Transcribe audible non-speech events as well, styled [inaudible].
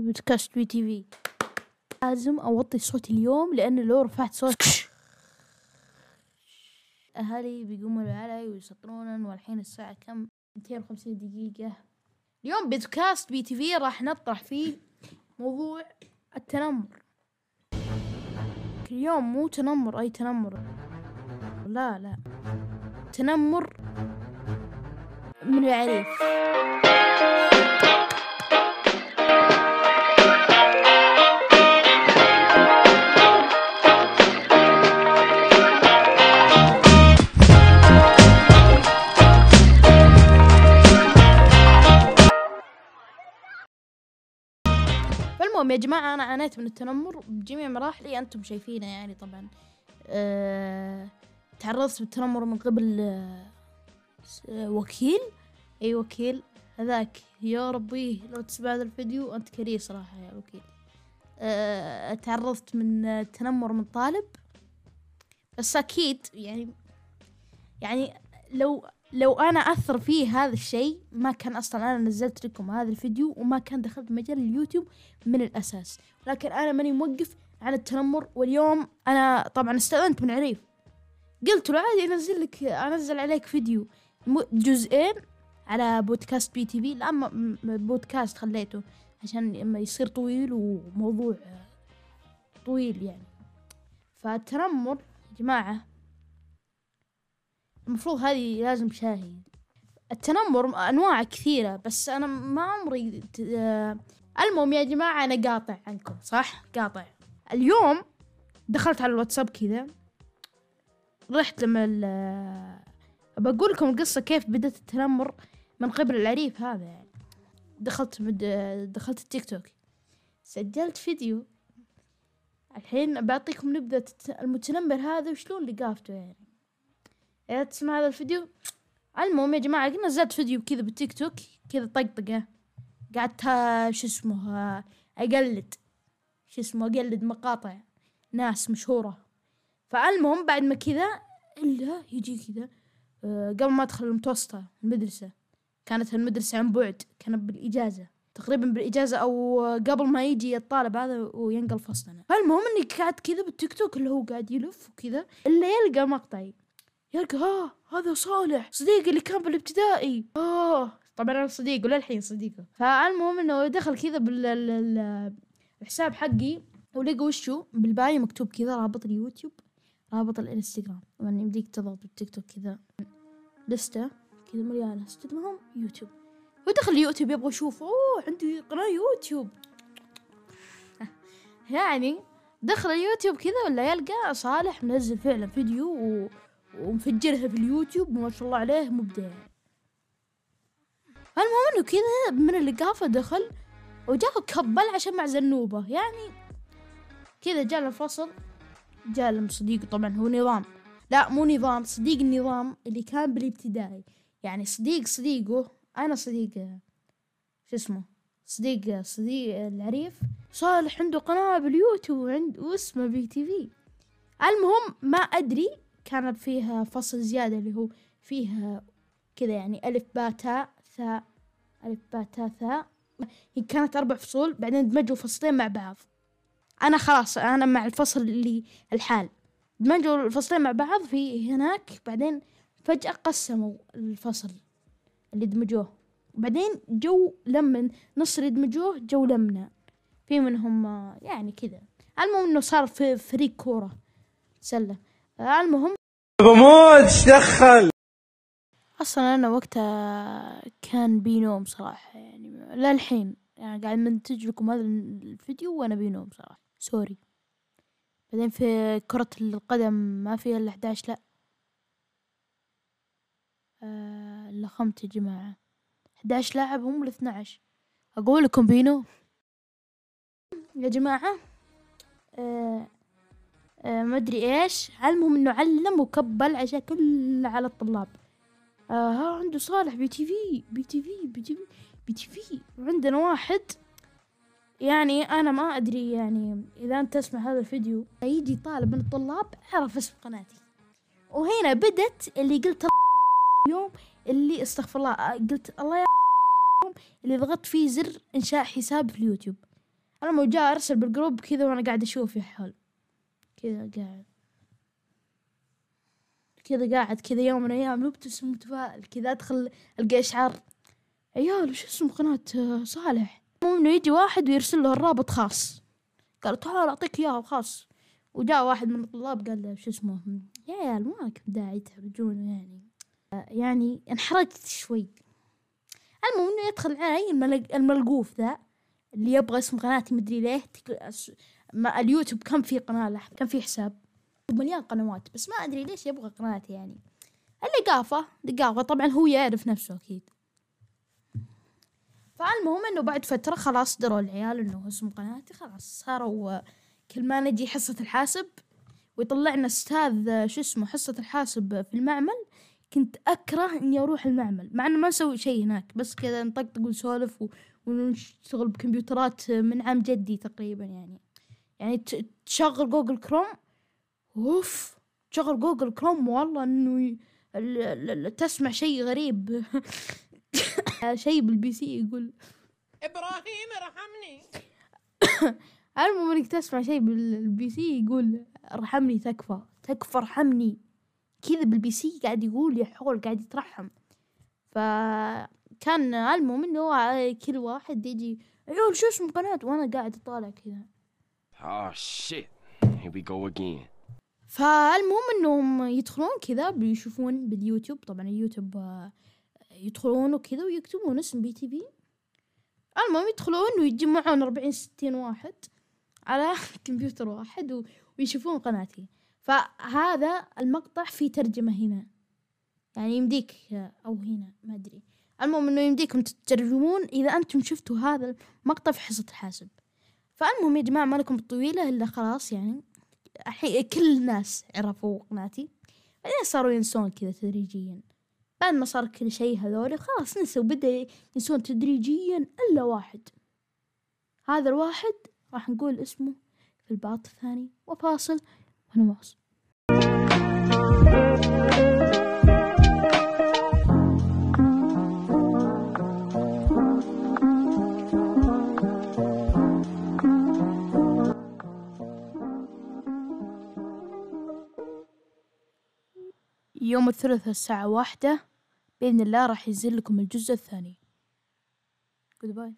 في بودكاست BTV. لازم أوطي صوتي اليوم لأنه لو رفعت صوت أهلي بيقوموا علي ويسطرون والحين الساعة كم؟ 2:50 دقيقة. اليوم بودكاست BTV راح نطرح فيه موضوع التنمر. اليوم مو تنمر أي تنمر. لا لا. تنمر من العريف. فالمهم يا جماعة أنا عانيت من التنمر بجميع مراحلي أنتم شايفينه يعني طبعا. أه تعرضت بالتنمر من قبل أه وكيل. أي وكيل؟ هذاك. يا ربي لو تسمع هذا الفيديو أنت كريه صراحة يا وكيل. أه تعرضت من آه، تنمر من طالب. بس أكيد يعني يعني لو لو أنا أثر فيه هذا الشيء ما كان أصلا أنا نزلت لكم هذا الفيديو وما كان دخلت مجال اليوتيوب من الأساس. لكن أنا ماني موقف عن التنمر واليوم أنا طبعا استأذنت من عريف. قلت له عادي أنزل لك أنزل عليك فيديو. جزئين على بودكاست بي تي في. لا بودكاست خليته عشان اما يصير طويل وموضوع آه، طويل يعني. فالتنمر يا جماعة المفروض هذه لازم شاهي. التنمر انواع كثيرة بس أنا ما عمري المهم يا جماعة أنا قاطع عنكم صح؟ قاطع. اليوم دخلت على الواتساب كذا رحت لما بقول لكم القصة كيف بدأت التنمر من قبل العريف هذا يعني. دخلت مد... دخلت التيك توك سجلت فيديو. الحين بعطيكم نبذة المتنمر هذا وشلون لقافته يعني. إذا تسمع هذا الفيديو؟ المهم يا جماعة نزلت فيديو كذا بالتيك توك كذا طقطقة. قعدت ها- شو اسمه ها- أقلد. شو اسمه أقلد مقاطع ناس مشهورة. فالمهم بعد ما كذا إلا يجي كذا آه، قبل ما أدخل المتوسطة المدرسة. كانت المدرسة عن بعد كانت بالإجازة. تقريبا بالإجازة أو قبل ما يجي الطالب هذا وينقل فصلنا. فالمهم إني قاعد كذا بالتيك توك اللي هو قاعد يلف وكذا إلا يلقى مقطعي. يلقى ها هذا صالح صديقي اللي كان بالابتدائي. آه. طبعا أنا صديقه للحين صديقه. فالمهم إنه دخل كذا بالحساب حقي ولقى وشو؟ بال bio مكتوب كذا رابط اليوتيوب رابط الإنستغرام. طبعا يمديك تضغط بالتيك توك كذا. لستة كذا مليانة. انستغرام يوتيوب. ودخل اليوتيوب يبغى يشوف أوه عندي قناة يوتيوب. [laughs] يعني دخل اليوتيوب كذا ولا يلقى صالح منزل فعلا فيديو و... ومفجرها في اليوتيوب ما شاء الله عليه مبدع. المهم إنه كذا من اللقافة دخل وجاء كبل عشان مع زنوبة. يعني كذا جاء الفصل جاء لهم صديقه طبعا هو نظام. لا مو نظام صديق النظام اللي كان بالابتدائي. يعني صديق صديقه أنا صديق شو اسمه صديق صديق العريف. صالح عنده قناة باليوتيوب وعند واسمه بي تي في. المهم ما أدري كان فيها فصل زيادة اللي هو فيها كذا يعني ألف باء تاء ثاء ألف باء تاء ثاء. هي كانت أربع فصول بعدين دمجوا فصلين مع بعض. أنا خلاص أنا مع الفصل اللي الحال. دمجوا الفصلين مع بعض في هناك بعدين فجأة قسموا الفصل اللي دمجوه بعدين جو لما نص اللي دمجوه جو لمنا. في منهم آه، يعني كذا. المهم إنه صار في فريق كورة. سلة. المهم بموت دخل؟ أصلا أنا وقتها كان بينوم صراحة يعني للحين يعني قاعد منتج لكم هذا الفيديو وأنا بينوم صراحة sorry. بعدين في كرة القدم ما فيها إلا 11 لا. آه لخمت يا جماعة. 11 لاعب هم ال 12 أقول لكم بينو. يا جماعة آه آه ما أدري إيش. المهم إنه علم وكبل عشان كل على الطلاب. آه ها عنده صالح بي تي في بي تي في بي تي في بي تي في. وعندنا واحد. يعني أنا ما أدري يعني إذا أنت تسمع هذا الفيديو يجي طالب من الطلاب عرف اسم قناتي. وهنا بدت اللي قلت اليوم اللي استغفر الله آه، قلت الله يا اللي ضغطت فيه زر إنشاء حساب في اليوتيوب. المهم جاء أرسل بالجروب كذا وأنا قاعد أشوف يا حول. كذا قاعد. كذا قاعد كذا يوم من الأيام مبتسم متفائل كذا أدخل ألقى إشعار. عيال وش اسم قناة آه، صالح؟ المهم إنه يجي واحد ويرسل له الرابط خاص. قال تعال أعطيك إياه خاص وجاء واحد من الطلاب قال له شو اسمه؟ يا عيال ما داعي تحرجونه يعني. آه، يعني انحرجت شوي. المهم إنه يدخل علي الملق- الملقوف ذا اللي يبغى اسم قناتي مدري ليه ما اليوتيوب كم في قناة له كم في حساب؟ مليان قنوات بس ما أدري ليش يبغى قناتي يعني. اللقافة لقافة طبعا هو يعرف نفسه أكيد. فالمهم إنه بعد فترة خلاص دروا العيال إنه اسم قناتي خلاص صاروا كل ما نجي حصة الحاسب ويطلع لنا أستاذ شو اسمه حصة الحاسب في المعمل كنت أكره إني أروح المعمل مع إنه ما نسوي شيء هناك بس كذا نطقطق ونسولف ونشتغل بكمبيوترات من عام جدي تقريبا يعني. يعني تشغل جوجل كروم أوف تشغل جوجل كروم والله إنه ي- ال- ال- تسمع شيء غريب. [laughs] شيء بال PC يقول. إبراهيم ارحمني [coughs] المهم إنك تسمع شيء بال PC يقول ارحمني تكفى تكفى ارحمني. كذا بال PC قاعد يقول يا حول قاعد يترحم. فكان المهم إنه كل واحد يجي عيال شو اسم قناة؟ وأنا قاعد أطالع كذا. Oh shit. Here we go again. فالمهم إنهم يدخلون كذا بيشوفون باليوتيوب. طبعا اليوتيوب آه، يدخلون وكذا ويكتبون اسم BTV. المهم يدخلون ويتجمعون أربعين ستين واحد على [laughs] كمبيوتر واحد ويشوفون قناتي. فهذا المقطع فيه ترجمة هنا. يعني يمديك آه، أو هنا ما أدري. المهم إنه يمديكم تترجمون إذا أنتم شفتوا هذا المقطع في حصة الحاسب. فالمهم يا جماعة ما لكم الطويلة إلا خلاص يعني الحين كل الناس عرفوا قناتي بعدين صاروا ينسون كذا تدريجيا. بعد ما صار كل شيء هذول خلاص نسوا بدأ ينسون تدريجيا إلا واحد. هذا الواحد راح نقول اسمه في الباط الثاني وفاصل ونواصل. يوم الثلاثاء الساعة واحدة بإذن الله راح ينزل لكم الجزء الثاني. باي